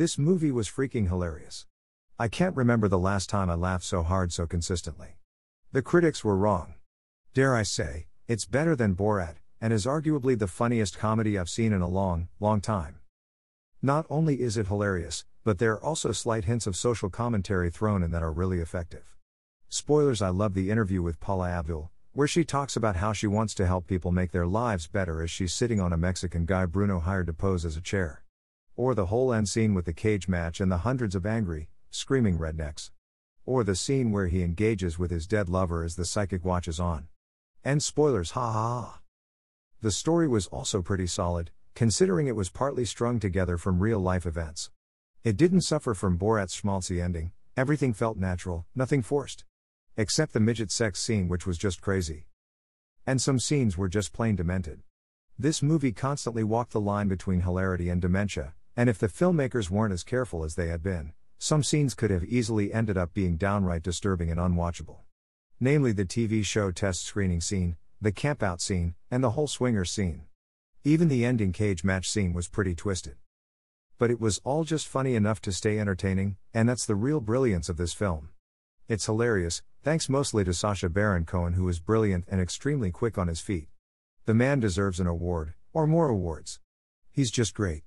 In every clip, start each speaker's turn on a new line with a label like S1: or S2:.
S1: This movie was freaking hilarious. I can't remember the last time I laughed so hard so consistently. The critics were wrong. Dare I say, it's better than Borat, and is arguably the funniest comedy I've seen in a long, long time. Not only is it hilarious, but there are also slight hints of social commentary thrown in that are really effective. Spoilers I love the interview with Paula Abdul, where she talks about how she wants to help people make their lives better as she's sitting on a Mexican guy Bruno hired to pose as a chair. Or the whole end scene with the cage match and the hundreds of angry, screaming rednecks. Or the scene where he engages with his dead lover as the psychic watches on. End spoilers, ha ha ha. The story was also pretty solid, considering it was partly strung together from real life events. It didn't suffer from Borat's schmaltzy ending, everything felt natural, nothing forced. Except the midget sex scene, which was just crazy. And some scenes were just plain demented. This movie constantly walked the line between hilarity and dementia, and if the filmmakers weren't as careful as they had been, some scenes could have easily ended up being downright disturbing and unwatchable. Namely, the TV show test screening scene, the campout scene, and the whole swinger scene. Even the ending cage match scene was pretty twisted. But it was all just funny enough to stay entertaining, and that's the real brilliance of this film. It's hilarious, thanks mostly to Sacha Baron Cohen, who is brilliant and extremely quick on his feet. The man deserves an award, or more awards. He's just great.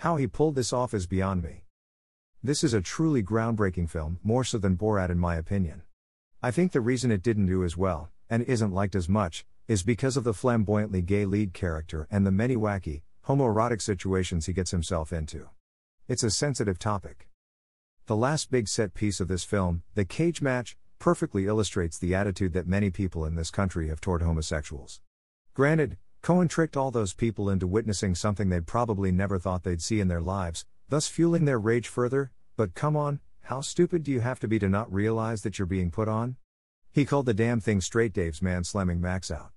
S1: How he pulled this off is beyond me. This is a truly groundbreaking film, more so than Borat, in my opinion. I think the reason it didn't do as well, and isn't liked as much, is because of the flamboyantly gay lead character and the many wacky, homoerotic situations he gets himself into. It's a sensitive topic. The last big set piece of this film, the cage match, perfectly illustrates the attitude that many people in this country have toward homosexuals. Granted, Cohen tricked all those people into witnessing something they'd probably never thought they'd see in their lives, thus fueling their rage further, but come on, how stupid do you have to be to not realize that you're being put on? He called the damn thing straight Dave's man slamming Max out.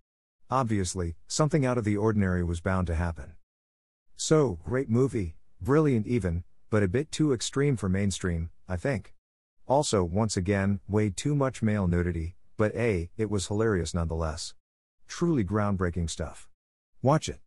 S1: Obviously, something out of the ordinary was bound to happen. So, great movie, brilliant even, but a bit too extreme for mainstream, I think. Also, once again, way too much male nudity, but A, it was hilarious nonetheless. Truly groundbreaking stuff. Watch it.